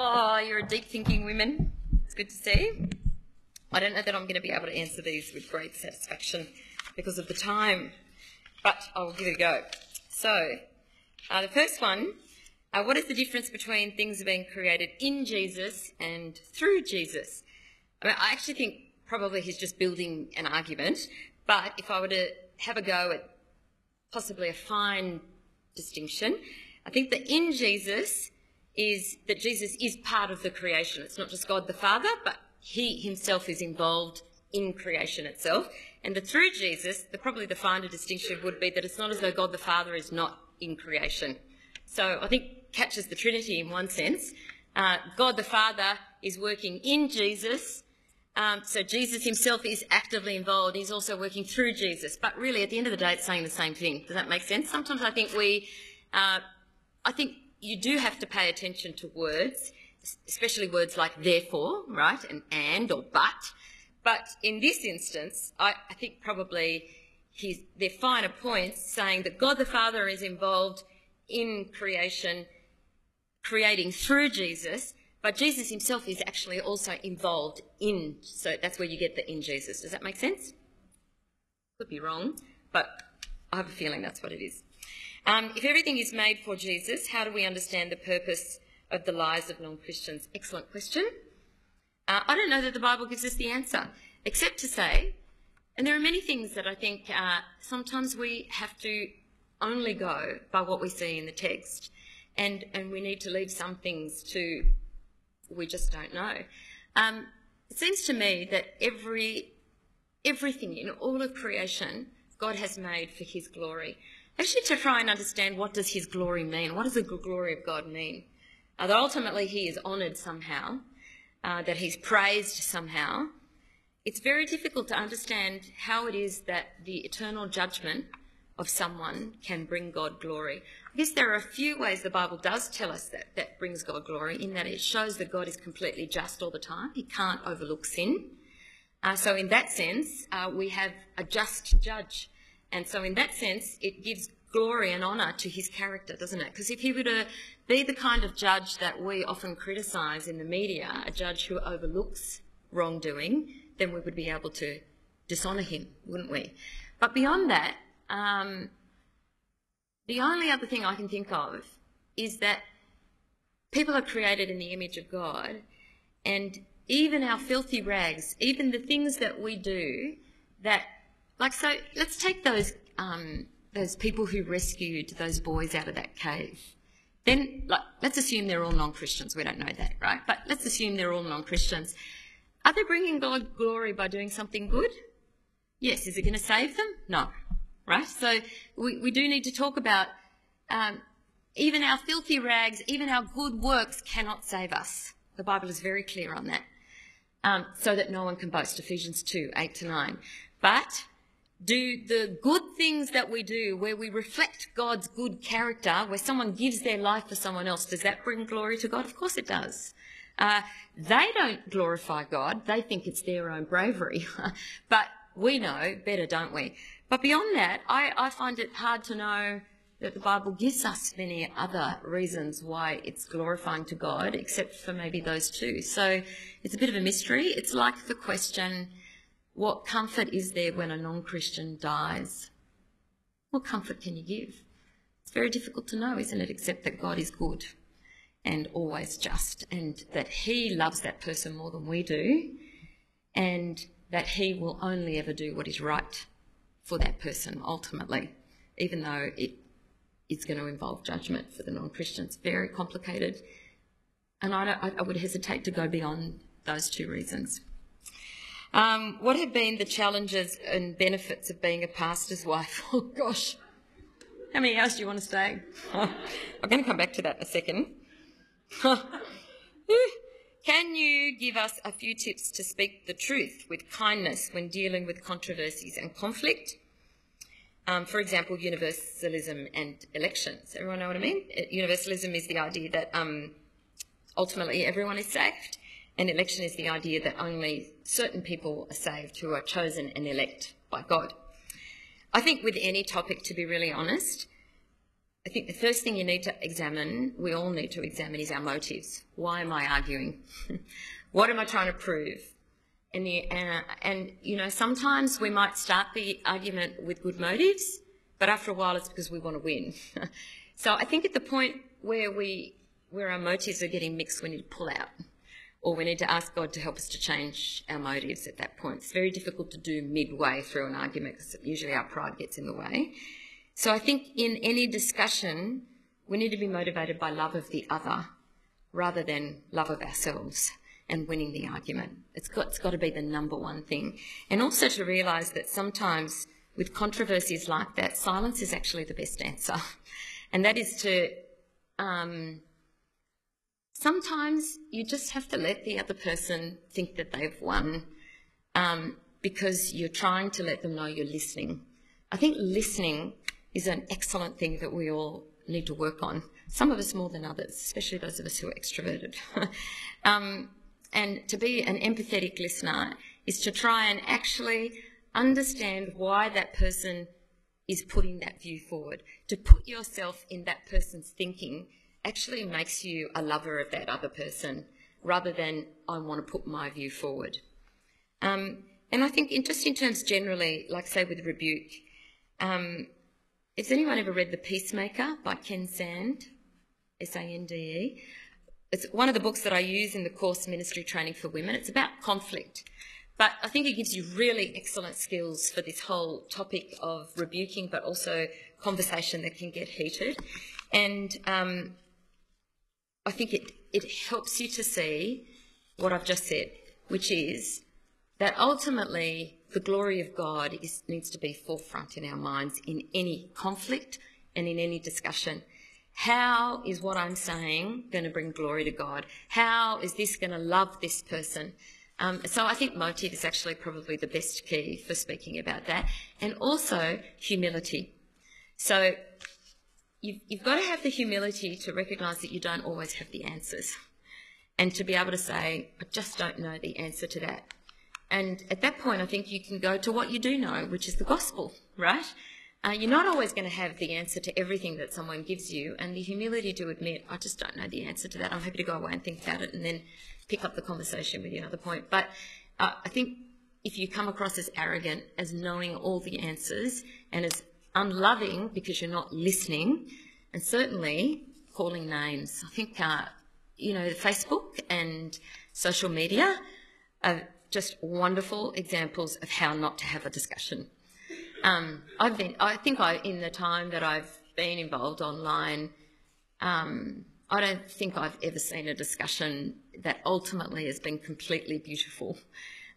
Oh, you're a deep thinking woman. It's good to see. I don't know that I'm going to be able to answer these with great satisfaction because of the time, but I'll give it a go. So, uh, the first one uh, what is the difference between things being created in Jesus and through Jesus? I, mean, I actually think probably he's just building an argument, but if I were to have a go at possibly a fine distinction, I think that in Jesus is that Jesus is part of the creation. It's not just God the Father, but he himself is involved in creation itself. And the through Jesus, the probably the finer distinction would be that it's not as though God the Father is not in creation. So I think catches the Trinity in one sense. Uh, God the Father is working in Jesus. Um, so Jesus himself is actively involved. He's also working through Jesus. But really, at the end of the day, it's saying the same thing. Does that make sense? Sometimes I think we, uh, I think you do have to pay attention to words, especially words like therefore, right, and and or but. But in this instance, I, I think probably he's, they're finer points saying that God the Father is involved in creation, creating through Jesus, but Jesus himself is actually also involved in, so that's where you get the in Jesus. Does that make sense? Could be wrong, but I have a feeling that's what it is. Um, if everything is made for Jesus, how do we understand the purpose of the lives of non Christians? Excellent question. Uh, I don't know that the Bible gives us the answer, except to say, and there are many things that I think uh, sometimes we have to only go by what we see in the text, and, and we need to leave some things to we just don't know. Um, it seems to me that every everything in all of creation God has made for His glory. Actually, to try and understand what does His glory mean? What does the glory of God mean? Uh, that ultimately He is honoured somehow, uh, that He's praised somehow. It's very difficult to understand how it is that the eternal judgment of someone can bring God glory. I guess there are a few ways the Bible does tell us that that brings God glory, in that it shows that God is completely just all the time. He can't overlook sin. Uh, so, in that sense, uh, we have a just judge. And so, in that sense, it gives glory and honour to his character, doesn't it? Because if he were to be the kind of judge that we often criticise in the media, a judge who overlooks wrongdoing, then we would be able to dishonour him, wouldn't we? But beyond that, um, the only other thing I can think of is that people are created in the image of God, and even our filthy rags, even the things that we do, that like so. Let's take those um, those people who rescued those boys out of that cave. Then, like, let's assume they're all non-Christians. We don't know that, right? But let's assume they're all non-Christians. Are they bringing God glory by doing something good? Yes. Is it going to save them? No right? So we, we do need to talk about um, even our filthy rags, even our good works cannot save us. The Bible is very clear on that. Um, so that no one can boast. Ephesians 2 8 to 9. But do the good things that we do, where we reflect God's good character, where someone gives their life for someone else, does that bring glory to God? Of course it does. Uh, they don't glorify God, they think it's their own bravery. but we know better, don't we? But beyond that, I, I find it hard to know that the Bible gives us many other reasons why it's glorifying to God, except for maybe those two. So it's a bit of a mystery. It's like the question what comfort is there when a non Christian dies? What comfort can you give? It's very difficult to know, isn't it? Except that God is good and always just, and that He loves that person more than we do, and that He will only ever do what is right for that person ultimately, even though it is going to involve judgment for the non Christians. Very complicated. And I, I, would hesitate to go beyond those two reasons. Um, what have been the challenges and benefits of being a pastor's wife? Oh gosh, how many hours do you want to stay? I'm going to come back to that in a second. Can you give us a few tips to speak the truth with kindness when dealing with controversies and conflict? Um, for example, universalism and elections. Everyone know what I mean? Universalism is the idea that um, ultimately everyone is saved, and election is the idea that only certain people are saved who are chosen and elect by God. I think with any topic, to be really honest, I think the first thing you need to examine, we all need to examine, is our motives. Why am I arguing? what am I trying to prove? And, the, uh, and, you know, sometimes we might start the argument with good motives, but after a while it's because we want to win. so I think at the point where we, where our motives are getting mixed, we need to pull out. Or we need to ask God to help us to change our motives at that point. It's very difficult to do midway through an argument because usually our pride gets in the way. So I think in any discussion, we need to be motivated by love of the other rather than love of ourselves and winning the argument. It's got, it's got to be the number one thing. And also to realise that sometimes with controversies like that, silence is actually the best answer. And that is to, um, sometimes you just have to let the other person think that they've won um, because you're trying to let them know you're listening. I think listening is an excellent thing that we all need to work on. Some of us more than others, especially those of us who are extroverted. um, and to be an empathetic listener is to try and actually understand why that person is putting that view forward. To put yourself in that person's thinking actually makes you a lover of that other person rather than I want to put my view forward. Um, and I think, in, just in terms generally, like say with rebuke, um, has anyone ever read The Peacemaker by Ken Sande? S A N D E. It's one of the books that I use in the course Ministry Training for Women. It's about conflict. But I think it gives you really excellent skills for this whole topic of rebuking, but also conversation that can get heated. And um, I think it, it helps you to see what I've just said, which is that ultimately the glory of God is, needs to be forefront in our minds in any conflict and in any discussion. How is what I'm saying going to bring glory to God? How is this going to love this person? Um, so I think motive is actually probably the best key for speaking about that. And also humility. So you've, you've got to have the humility to recognise that you don't always have the answers. And to be able to say, I just don't know the answer to that. And at that point, I think you can go to what you do know, which is the gospel, right? Uh, you're not always going to have the answer to everything that someone gives you, and the humility to admit, I just don't know the answer to that. I'm happy to go away and think about it and then pick up the conversation with you another point. But uh, I think if you come across as arrogant, as knowing all the answers, and as unloving because you're not listening, and certainly calling names. I think, uh, you know, Facebook and social media are just wonderful examples of how not to have a discussion. Um, I've been, I think I, in the time that I've been involved online, um, I don't think I've ever seen a discussion that ultimately has been completely beautiful.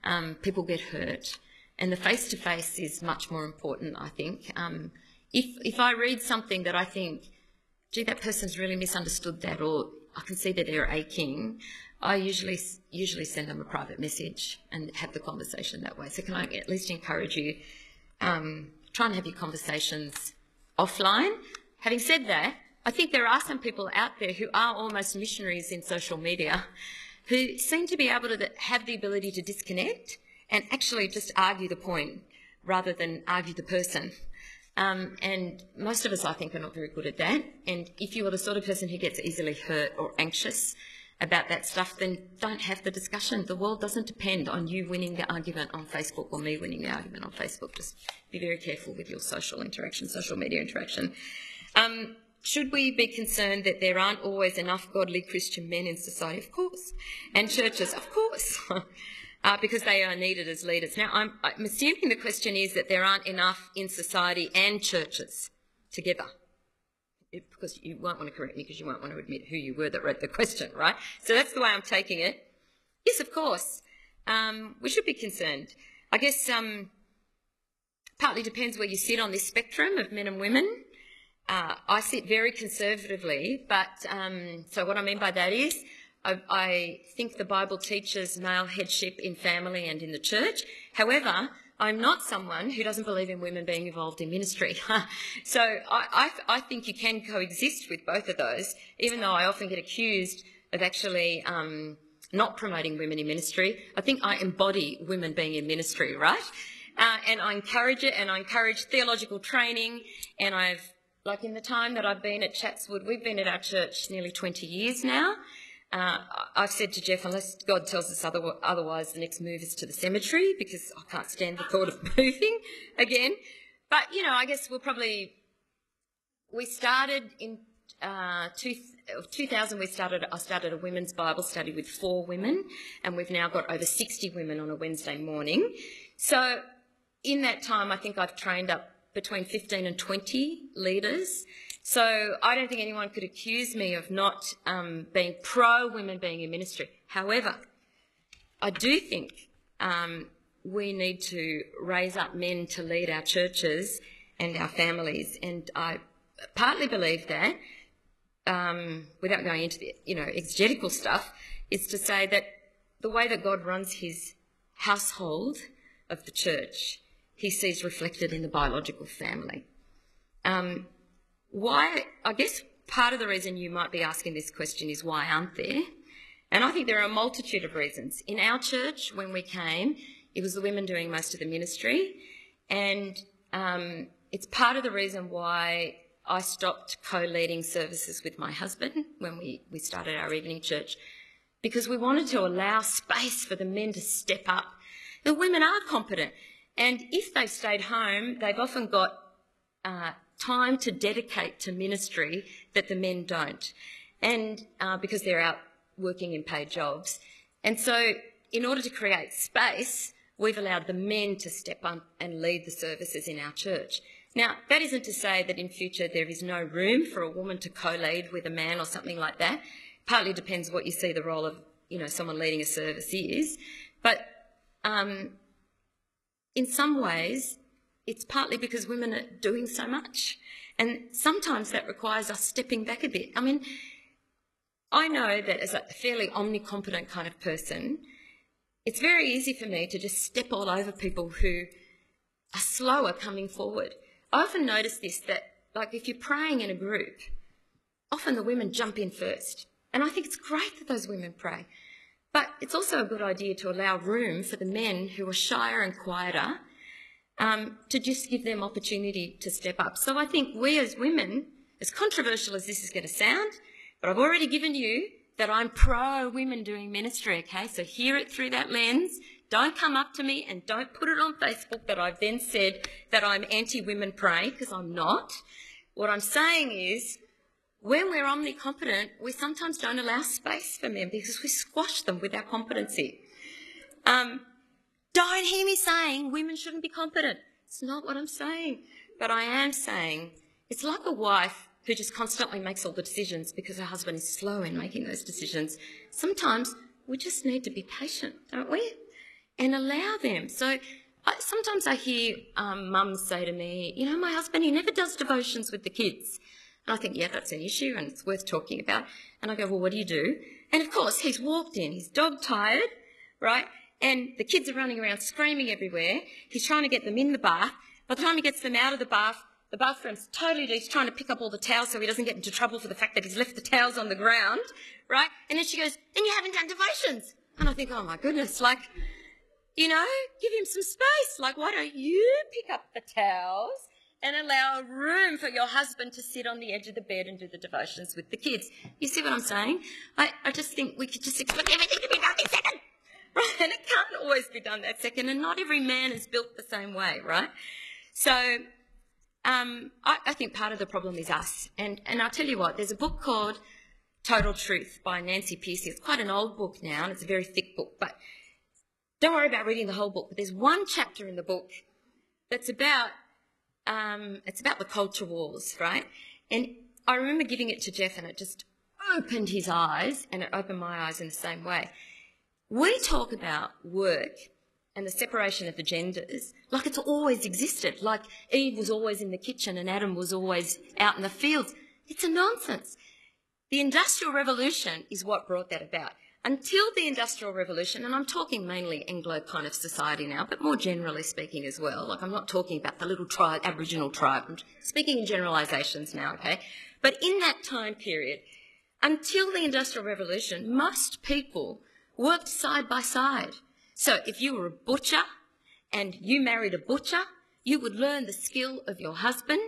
Um, people get hurt, and the face to face is much more important, I think. Um, if, if I read something that I think, gee, that person's really misunderstood that, or I can see that they're aching, I usually usually send them a private message and have the conversation that way. So can I at least encourage you, um, try and have your conversations offline. Having said that, I think there are some people out there who are almost missionaries in social media who seem to be able to have the ability to disconnect and actually just argue the point rather than argue the person. Um, and most of us, I think, are not very good at that. And if you are the sort of person who gets easily hurt or anxious, about that stuff, then don't have the discussion. The world doesn't depend on you winning the argument on Facebook or me winning the argument on Facebook. Just be very careful with your social interaction, social media interaction. Um, should we be concerned that there aren't always enough godly Christian men in society? Of course. And churches? Of course. uh, because they are needed as leaders. Now, I'm, I'm assuming the question is that there aren't enough in society and churches together because you won't want to correct me because you won't want to admit who you were that wrote the question, right? So that's the way I'm taking it. Yes, of course. Um, we should be concerned. I guess um, partly depends where you sit on this spectrum of men and women. Uh, I sit very conservatively, but um, so what I mean by that is I, I think the Bible teaches male headship in family and in the church. However, I'm not someone who doesn't believe in women being involved in ministry. so I, I, I, think you can coexist with both of those, even though I often get accused of actually um, not promoting women in ministry. I think I embody women being in ministry, right? Uh, and I encourage it, and I encourage theological training, and I've like in the time that I've been at Chatswood, we've been at our church nearly 20 years now. Uh, I've said to Jeff, unless God tells us other, otherwise, the next move is to the cemetery because I can't stand the thought of moving again. But, you know, I guess we'll probably. We started in uh, two, 2000, we started, I started a women's Bible study with four women, and we've now got over 60 women on a Wednesday morning. So, in that time, I think I've trained up between 15 and 20 leaders. So I don't think anyone could accuse me of not um, being pro women being in ministry. However, I do think um, we need to raise up men to lead our churches and our families. And I partly believe that, um, without going into the you know exegetical stuff, is to say that the way that God runs His household of the church he sees reflected in the biological family. Um, why, I guess part of the reason you might be asking this question is why aren't there? And I think there are a multitude of reasons. In our church, when we came, it was the women doing most of the ministry. And um, it's part of the reason why I stopped co leading services with my husband when we, we started our evening church, because we wanted to allow space for the men to step up. The women are competent. And if they've stayed home, they've often got uh, time to dedicate to ministry that the men don't, and uh, because they're out working in paid jobs. And so, in order to create space, we've allowed the men to step up and lead the services in our church. Now, that isn't to say that in future there is no room for a woman to co-lead with a man or something like that. Partly depends what you see the role of, you know, someone leading a service is. But um, in some ways, it's partly because women are doing so much. And sometimes that requires us stepping back a bit. I mean, I know that as a fairly omnicompetent kind of person, it's very easy for me to just step all over people who are slower coming forward. I often notice this that, like, if you're praying in a group, often the women jump in first. And I think it's great that those women pray. But it's also a good idea to allow room for the men who are shyer and quieter um, to just give them opportunity to step up. So I think we as women, as controversial as this is going to sound, but I've already given you that I'm pro women doing ministry, okay? So hear it through that lens. Don't come up to me and don't put it on Facebook that I've then said that I'm anti women pray, because I'm not. What I'm saying is when we're omnicompetent, we sometimes don't allow space for men because we squash them with our competency. Um, don't hear me saying women shouldn't be competent. It's not what I'm saying. But I am saying it's like a wife who just constantly makes all the decisions because her husband is slow in making those decisions. Sometimes we just need to be patient, don't we? And allow them. So I, sometimes I hear um, mums say to me, you know, my husband, he never does devotions with the kids. And I think, yeah, that's an issue and it's worth talking about. And I go, well, what do you do? And of course, he's walked in, he's dog tired, right? And the kids are running around screaming everywhere. He's trying to get them in the bath. By the time he gets them out of the bath, the bathroom's totally, he's trying to pick up all the towels so he doesn't get into trouble for the fact that he's left the towels on the ground, right? And then she goes, and you haven't done devotions. And I think, oh my goodness, like, you know, give him some space. Like, why don't you pick up the towels and allow room for your husband to sit on the edge of the bed and do the devotions with the kids. You see what I'm saying? I, I just think we could just expect everything to be done in second. Right? And it can't always be done that second, and not every man is built the same way, right? So um, I, I think part of the problem is us. And, and I'll tell you what, there's a book called Total Truth by Nancy Pearcey. It's quite an old book now, and it's a very thick book, but don't worry about reading the whole book. But there's one chapter in the book that's about um, it's about the culture wars, right? And I remember giving it to Jeff, and it just opened his eyes, and it opened my eyes in the same way. We talk about work and the separation of the genders like it's always existed, like Eve was always in the kitchen and Adam was always out in the fields. It's a nonsense. The Industrial Revolution is what brought that about until the Industrial Revolution, and I'm talking mainly Anglo kind of society now, but more generally speaking as well. Like I'm not talking about the little tribe, Aboriginal tribe. I'm speaking in generalisations now, okay? But in that time period, until the Industrial Revolution, most people worked side by side. So if you were a butcher and you married a butcher, you would learn the skill of your husband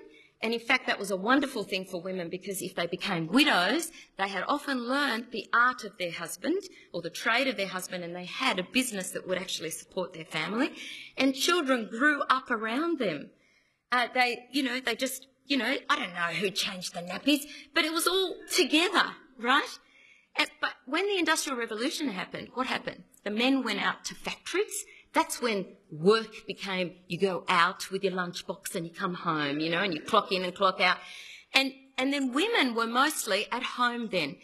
And in fact, that was a wonderful thing for women because if they became widows, they had often learned the art of their husband or the trade of their husband, and they had a business that would actually support their family. And children grew up around them. Uh, they, you know, they just, you know, I don't know who changed the nappies, but it was all together, right? And, but when the Industrial Revolution happened, what happened? The men went out to factories that's when work became you go out with your lunchbox and you come home, you know, and you clock in and clock out. And, and then women were mostly at home then.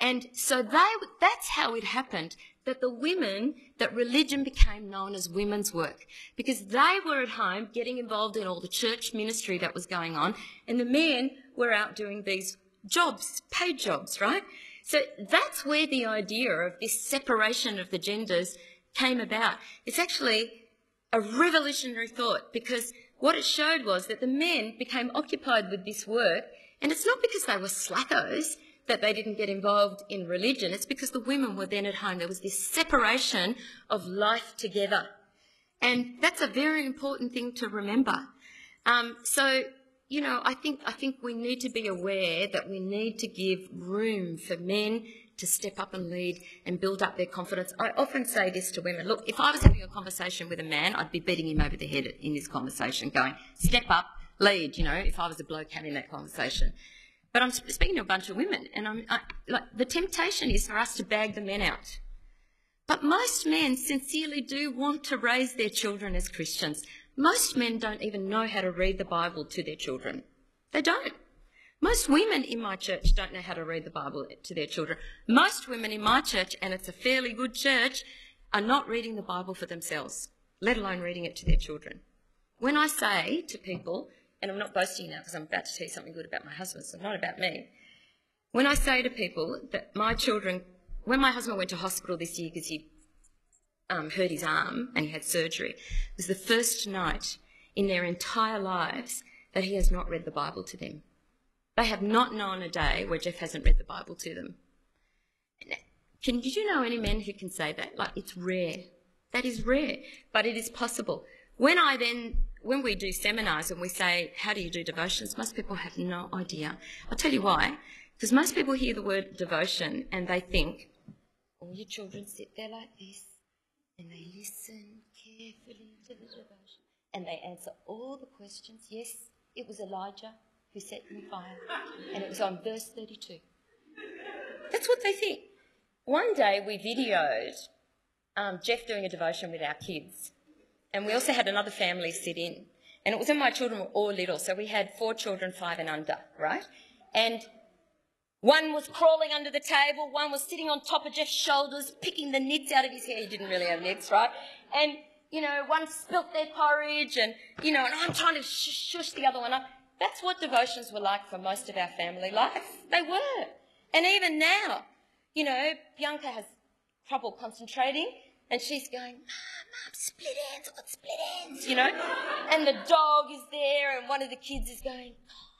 And so they, that's how it happened that the women, that religion became known as women's work because they were at home getting involved in all the church ministry that was going on and the men were out doing these jobs, paid jobs, right? So that's where the idea of this separation of the genders came about. It's actually a revolutionary thought because what it showed was that the men became occupied with this work, and it's not because they were slackos that they didn't get involved in religion, it's because the women were then at home. There was this separation of life together. And that's a very important thing to remember. Um, so, you know, I think, I think we need to be aware that we need to give room for men to step up and lead and build up their confidence. I often say this to women look, if I was having a conversation with a man, I'd be beating him over the head in this conversation, going, step up, lead, you know, if I was a bloke having that conversation. But I'm speaking to a bunch of women, and I'm I, like, the temptation is for us to bag the men out. But most men sincerely do want to raise their children as Christians. Most men don't even know how to read the Bible to their children. They don't. Most women in my church don't know how to read the Bible to their children. Most women in my church, and it's a fairly good church, are not reading the Bible for themselves, let alone reading it to their children. When I say to people, and I'm not boasting now because I'm about to tell you something good about my husband, so not about me. When I say to people that my children, when my husband went to hospital this year because he um, hurt his arm and he had surgery, it was the first night in their entire lives that he has not read the Bible to them. They have not known a day where Jeff hasn't read the Bible to them. Can did you know any men who can say that? Like it's rare. That is rare, but it is possible. When I then when we do seminars and we say, How do you do devotions? Most people have no idea. I'll tell you why. Because most people hear the word devotion and they think, All your children sit there like this and they listen carefully to the devotion and they answer all the questions. Yes, it was Elijah who set in fire. And it was on verse 32. That's what they think. One day we videoed um, Jeff doing a devotion with our kids. And we also had another family sit in. And it was when my children were all little. So we had four children, five and under, right? And one was crawling under the table, one was sitting on top of Jeff's shoulders, picking the nits out of his hair. He didn't really have nits, right? And, you know, one spilt their porridge, and, you know, and I'm trying to shush the other one up. That's what devotions were like for most of our family life. They were. And even now, you know, Bianca has trouble concentrating and she's going, Mom, Mom, split ends, I've got split ends, you know? And the dog is there and one of the kids is going, oh,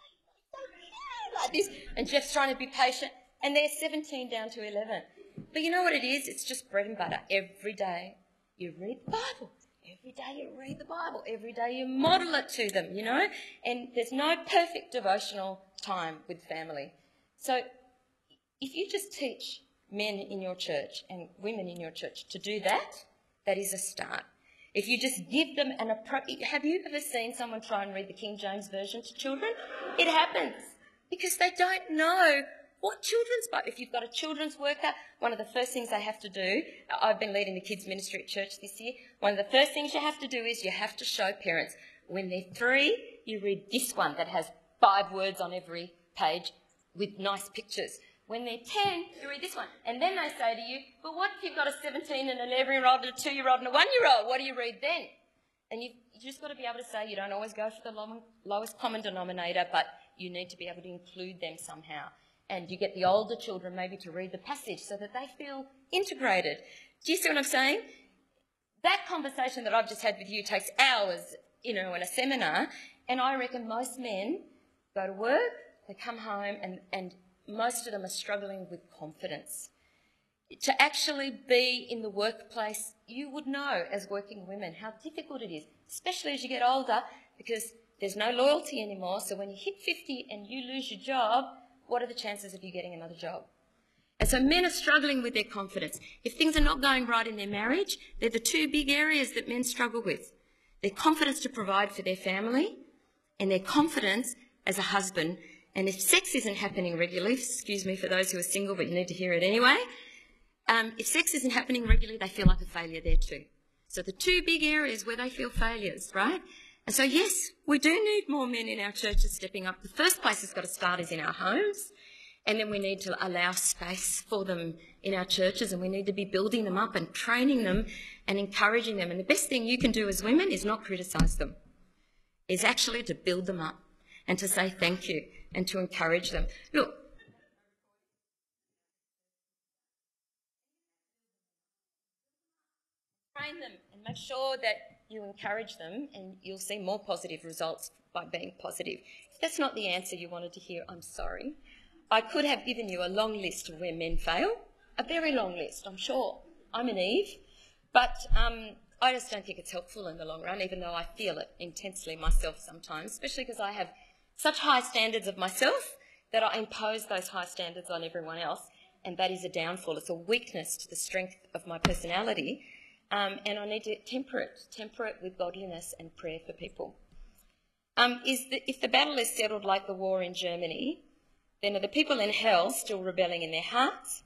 like this. And Jeff's trying to be patient. And they're 17 down to 11. But you know what it is? It's just bread and butter. Every day you read the Bible. Every day you read the Bible, every day you model it to them, you know? And there's no perfect devotional time with family. So if you just teach men in your church and women in your church to do that, that is a start. If you just give them an approach, have you ever seen someone try and read the King James Version to children? It happens because they don't know what children's Bible? If you've got a children's worker, one of the first things they have to do, I've been leading the kids ministry at church this year, one of the first things you have to do is you have to show parents when they're three, you read this one that has five words on every page with nice pictures. When they're 10, you read this one. And then they say to you, but what if you've got a 17 and an 11 year old and a 2 year old and a 1 year old? What do you read then? And you've, you just got to be able to say you don't always go for the lowest common denominator, but you need to be able to include them somehow and you get the older children maybe to read the passage so that they feel integrated. Do you see what I'm saying? That conversation that I've just had with you takes hours, you know, in a seminar, and I reckon most men go to work, they come home, and, and most of them are struggling with confidence. To actually be in the workplace, you would know as working women how difficult it is, especially as you get older, because there's no loyalty anymore. So when you hit 50 and you lose your job, what are the chances of you getting another job? And so men are struggling with their confidence. If things are not going right in their marriage, they're the two big areas that men struggle with. Their confidence to provide for their family and their confidence as a husband. And if sex isn't happening regularly, excuse me for those who are single, but you need to hear it anyway, um, if sex isn't happening regularly, they feel like a failure there too. So the two big areas where they feel failures, right? And so yes, we do need more men in our churches stepping up. The first place it's got to start is in our homes. And then we need to allow space for them in our churches and we need to be building them up and training them and encouraging them. And the best thing you can do as women is not criticise them, is actually to build them up and to say thank you and to encourage them. Look, train them and make sure that you encourage them and you'll see more positive results by being positive. If that's not the answer you wanted to hear, I'm sorry. I could have given you a long list of where men fail, a very long list, I'm sure. I'm an Eve. But um, I just don't think it's helpful in the long run, even though I feel it intensely myself sometimes, especially because I have such high standards of myself that I impose those high standards on everyone else, and that is a downfall. It's a weakness to the strength of my personality, um, and I need to temper it, temper it with godliness and prayer for people. Um, is the, if the battle is settled like the war in Germany, then are the people in hell still rebelling in their hearts?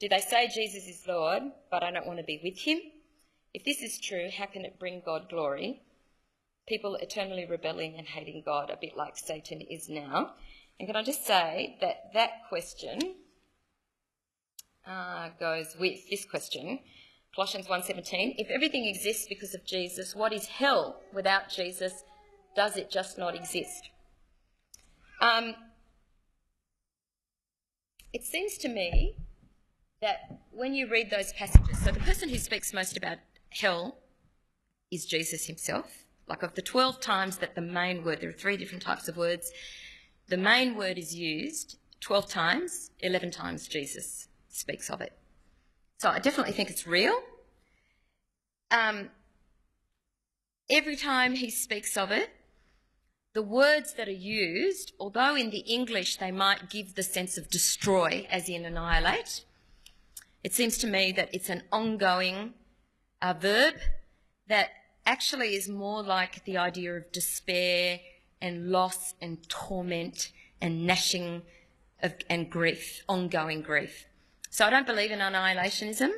Do they say Jesus is Lord, but I don't want to be with him? If this is true, how can it bring God glory? People eternally rebelling and hating God, a bit like Satan is now. And can I just say that that question uh, goes with this question, Colossians 1.17. If everything exists because of Jesus, what is hell without Jesus? Does it just not exist? Um, it seems to me that when you read those passages, so the person who speaks most about hell is Jesus himself. Like of the 12 times that the main word, there are three different types of words, the main word is used 12 times, 11 times Jesus speaks of it. So I definitely think it's real. Um, every time he speaks of it, the words that are used, although in the English they might give the sense of destroy, as in annihilate, it seems to me that it's an ongoing uh, verb that actually is more like the idea of despair and loss and torment and gnashing of, and grief, ongoing grief. So I don't believe in annihilationism.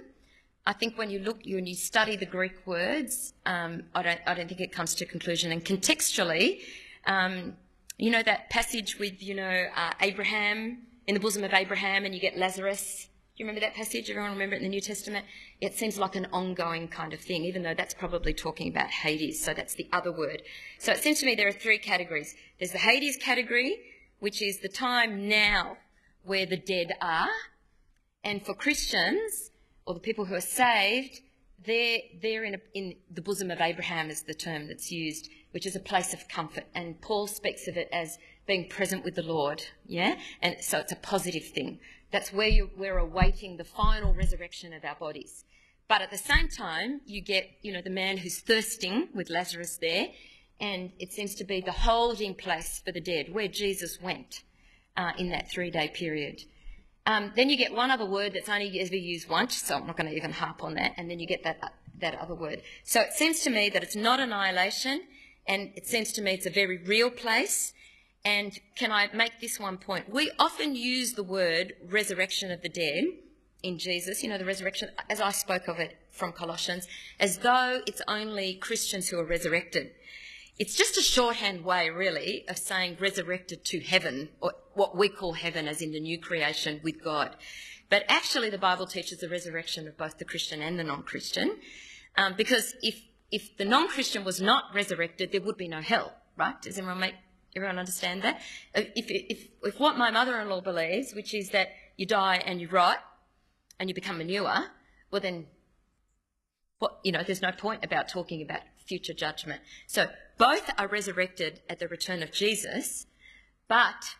I think when you look, when you study the Greek words, um, I don't, I don't think it comes to a conclusion. And contextually, um, you know that passage with, you know, uh, Abraham in the bosom of Abraham and you get Lazarus. Do you remember that passage? Everyone remember it in the New Testament? It seems like an ongoing kind of thing, even though that's probably talking about Hades. So that's the other word. So it seems to me there are three categories. There's the Hades category, which is the time now where the dead are. And for Christians, or the people who are saved, they're, they're in, a, in the bosom of Abraham is the term that's used which is a place of comfort. And Paul speaks of it as being present with the Lord. Yeah? And so it's a positive thing. That's where you, we're awaiting the final resurrection of our bodies. But at the same time, you get, you know, the man who's thirsting with Lazarus there, and it seems to be the holding place for the dead, where Jesus went uh, in that three day period. Um, then you get one other word that's only ever used once, so I'm not going to even harp on that, and then you get that, that other word. So it seems to me that it's not annihilation, and it seems to me it's a very real place. And can I make this one point? We often use the word resurrection of the dead in Jesus, you know, the resurrection, as I spoke of it from Colossians, as though it's only Christians who are resurrected. It's just a shorthand way, really, of saying resurrected to heaven, or what we call heaven, as in the new creation with God. But actually, the Bible teaches the resurrection of both the Christian and the non Christian. Um, because if if the non-Christian was not resurrected, there would be no hell, right? Does everyone make everyone understand that? If, if, if what my mother-in-law believes, which is that you die and you rot and you become manure, well then, what, you know, there's no point about talking about future judgment. So both are resurrected at the return of Jesus, but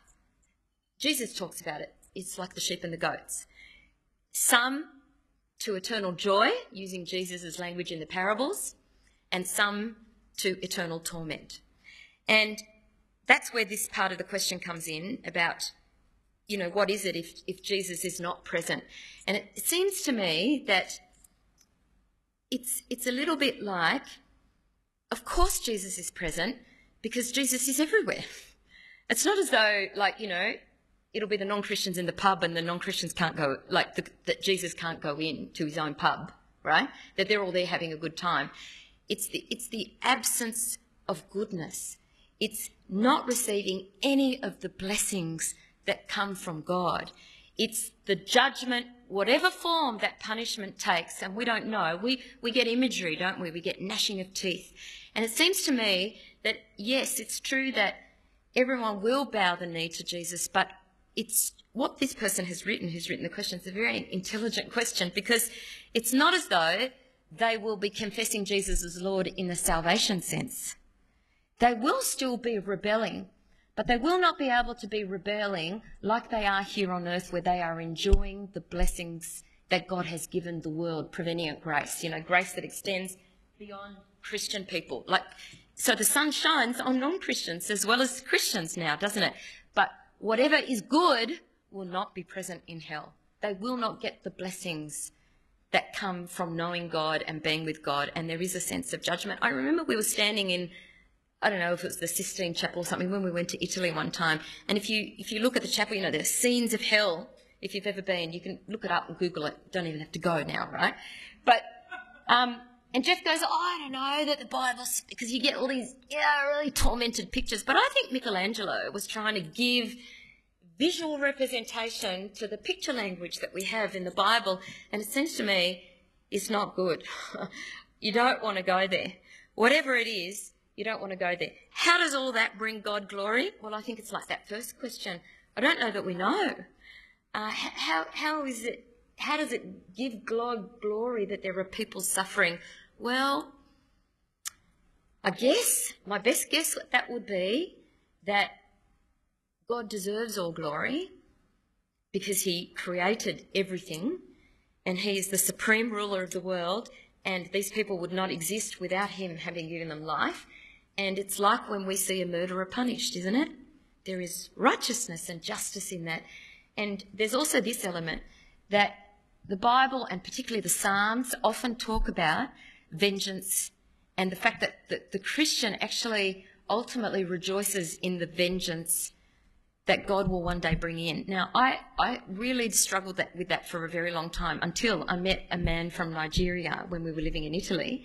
Jesus talks about it. It's like the sheep and the goats. Some to eternal joy, using Jesus' language in the parables, and some to eternal torment. And that's where this part of the question comes in about, you know, what is it if, if Jesus is not present? And it, it seems to me that it's, it's a little bit like, of course Jesus is present because Jesus is everywhere. It's not as though, like, you know, it'll be the non-Christians in the pub and the non-Christians can't go, like, the, that Jesus can't go in to his own pub, right? That they're all there having a good time. It's the, it's the absence of goodness. It's not receiving any of the blessings that come from God. It's the judgment, whatever form that punishment takes, and we don't know. We, we get imagery, don't we? We get gnashing of teeth. And it seems to me that, yes, it's true that everyone will bow the knee to Jesus, but it's what this person has written, who's written the question, it's a very intelligent question because it's not as though they will be confessing Jesus as Lord in the salvation sense. They will still be rebelling, but they will not be able to be rebelling like they are here on earth where they are enjoying the blessings that God has given the world, prevenient grace, you know, grace that extends beyond Christian people. Like, so the sun shines on non-Christians as well as Christians now, doesn't it? But whatever is good will not be present in hell. They will not get the blessings that come from knowing God and being with God, and there is a sense of judgment. I remember we were standing in, I don't know if it was the Sistine Chapel or something, when we went to Italy one time, and if you if you look at the chapel, you know there's scenes of hell. If you've ever been, you can look it up and Google it. Don't even have to go now, right? But um, and Jeff goes, oh, I don't know that the Bible, because you get all these yeah really tormented pictures. But I think Michelangelo was trying to give visual representation to the picture language that we have in the Bible, and it seems to me is not good. you don't want to go there. Whatever it is, you don't want to go there. How does all that bring God glory? Well, I think it's like that first question. I don't know that we know. Uh, how, how is it, how does it give God glory that there are people suffering well, I guess my best guess what that would be that God deserves all glory because he created everything and he is the supreme ruler of the world and these people would not exist without him having given them life. And it's like when we see a murderer punished, isn't it? There is righteousness and justice in that. And there's also this element that the Bible and particularly the Psalms often talk about vengeance and the fact that the, the Christian actually ultimately rejoices in the vengeance that God will one day bring in. Now, I, I really struggled that, with that for a very long time until I met a man from Nigeria when we were living in Italy.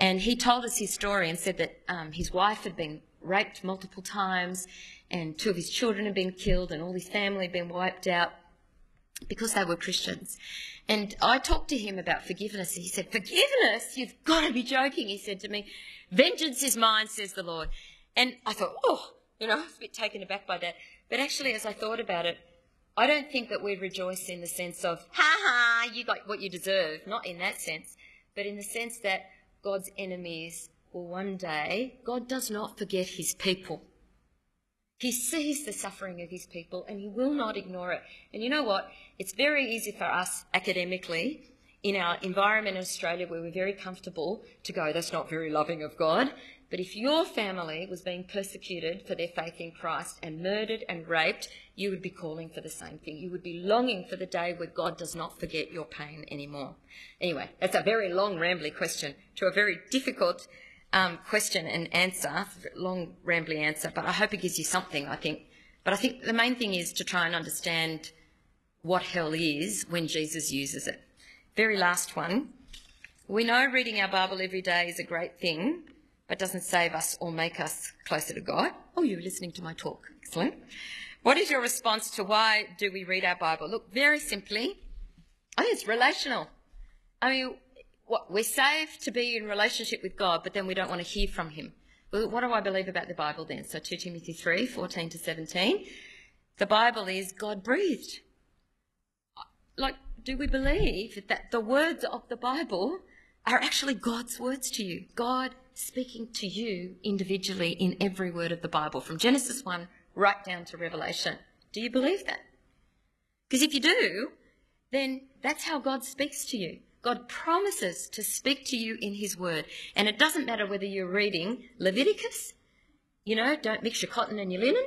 And he told us his story and said that um, his wife had been raped multiple times and two of his children had been killed and all his family had been wiped out because they were Christians. And I talked to him about forgiveness. He said, Forgiveness? You've got to be joking. He said to me, Vengeance is mine, says the Lord. And I thought, oh, you know, I was a bit taken aback by that. But actually, as I thought about it, I don't think that we rejoice in the sense of, ha ha, you got what you deserve. Not in that sense, but in the sense that God's enemies will one day, God does not forget his people. He sees the suffering of his people and he will not ignore it. And you know what? It's very easy for us academically in our environment in Australia where we're very comfortable to go, that's not very loving of God. But if your family was being persecuted for their faith in Christ and murdered and raped, you would be calling for the same thing. You would be longing for the day where God does not forget your pain anymore. Anyway, that's a very long, rambly question to a very difficult um, question and answer, long, rambly answer, but I hope it gives you something, I think. But I think the main thing is to try and understand what hell is when Jesus uses it. Very last one. We know reading our Bible every day is a great thing, but doesn't save us or make us closer to God. Oh, you're listening to my talk. Excellent. What is your response to why do we read our Bible? Look, very simply, oh, it's relational. I mean, what, we're saved to be in relationship with God, but then we don't want to hear from Him. Well, what do I believe about the Bible then? So 2 Timothy 3, 14 to 17. The Bible is God breathed. Like, do we believe that the words of the Bible are actually God's words to you? God speaking to you individually in every word of the Bible, from Genesis 1 right down to Revelation. Do you believe that? Because if you do, then that's how God speaks to you. God promises to speak to you in His Word. And it doesn't matter whether you're reading Leviticus, You know, don't mix your cotton and your linen.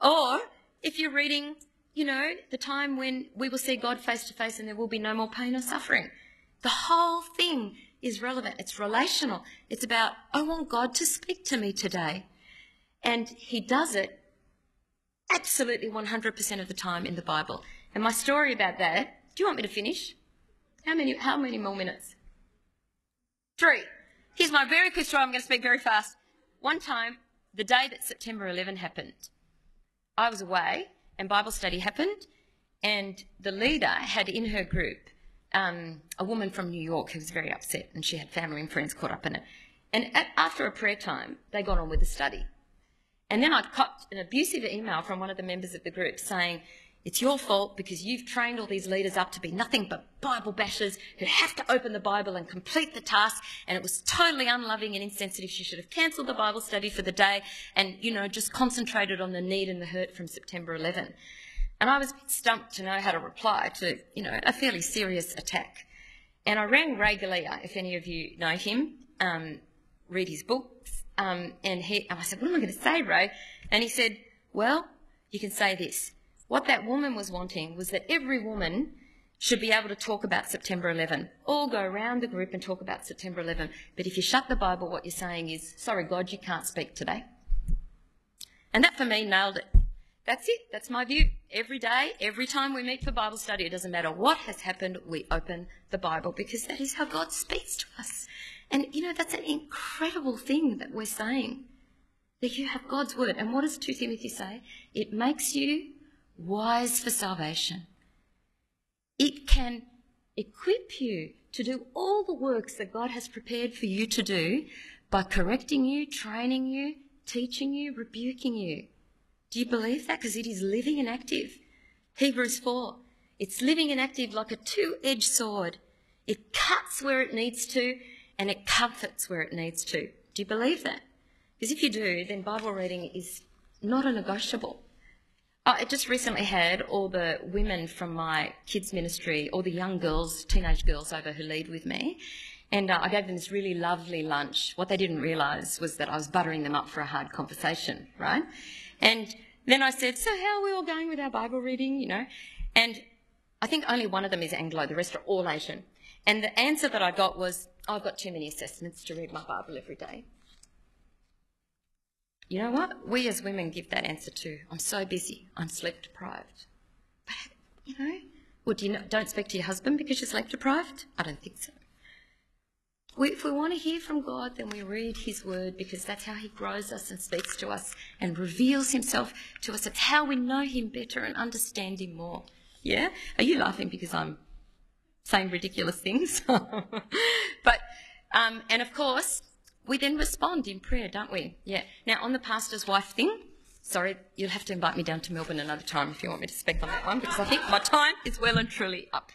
Or if you're reading, you know, the time when we will see God face to face and there will be no more pain or suffering. The whole thing is relevant. It's relational. It's about, I want God to speak to me today. And He does it absolutely 100% of the time in the Bible. And my story about that, do you want me to finish? How many, how many more minutes? Three. Here's my very quick story. I'm going to speak very fast. One time, the day that September 11 happened, I was away and Bible study happened, and the leader had in her group um, a woman from New York who was very upset, and she had family and friends caught up in it. And at, after a prayer time, they got on with the study. And then I got an abusive email from one of the members of the group saying, it's your fault because you've trained all these leaders up to be nothing but Bible bashers who have to open the Bible and complete the task. And it was totally unloving and insensitive. She should have cancelled the Bible study for the day and, you know, just concentrated on the need and the hurt from September 11. And I was stumped to know how to reply to, you know, a fairly serious attack. And I rang Ray Galea, if any of you know him, um, read his books. Um, and, he, and I said, what am I going to say, Ray? And he said, well, you can say this. What that woman was wanting was that every woman should be able to talk about September 11. All go around the group and talk about September 11. But if you shut the Bible, what you're saying is, sorry, God, you can't speak today. And that for me nailed it. That's it. That's my view. Every day, every time we meet for Bible study, it doesn't matter what has happened, we open the Bible because that is how God speaks to us. And you know, that's an incredible thing that we're saying. That you have God's word. And what does 2 Timothy say? It makes you wise for salvation. It can equip you to do all the works that God has prepared for you to do by correcting you, training you, teaching you, rebuking you. Do you believe that? Because it is living and active. Hebrews 4. It's living and active like a two edged sword. It cuts where it needs to and it comforts where it needs to. Do you believe that? Because if you do, then Bible reading is not a negotiable. I just recently had all the women from my kids' ministry, all the young girls, teenage girls over who lead with me, and uh, I gave them this really lovely lunch. What they didn't realise was that I was buttering them up for a hard conversation, right? And then I said, So, how are we all going with our Bible reading? You know? And I think only one of them is Anglo, the rest are all Asian. And the answer that I got was, I've got too many assessments to read my Bible every day. You know what? We as women give that answer too. I'm so busy. I'm sleep deprived. But, you know, well, do you know, don't speak to your husband because you're sleep deprived? I don't think so. We, if we want to hear from God, then we read His Word because that's how He grows us and speaks to us and reveals Himself to us. It's how we know Him better and understand Him more. Yeah? Are you laughing because I'm saying ridiculous things? but, um, and of course, we then respond in prayer, don't we? Yeah. Now, on the pastor's wife thing, sorry, you'll have to invite me down to Melbourne another time if you want me to speak on that one because I think my time is well and truly up.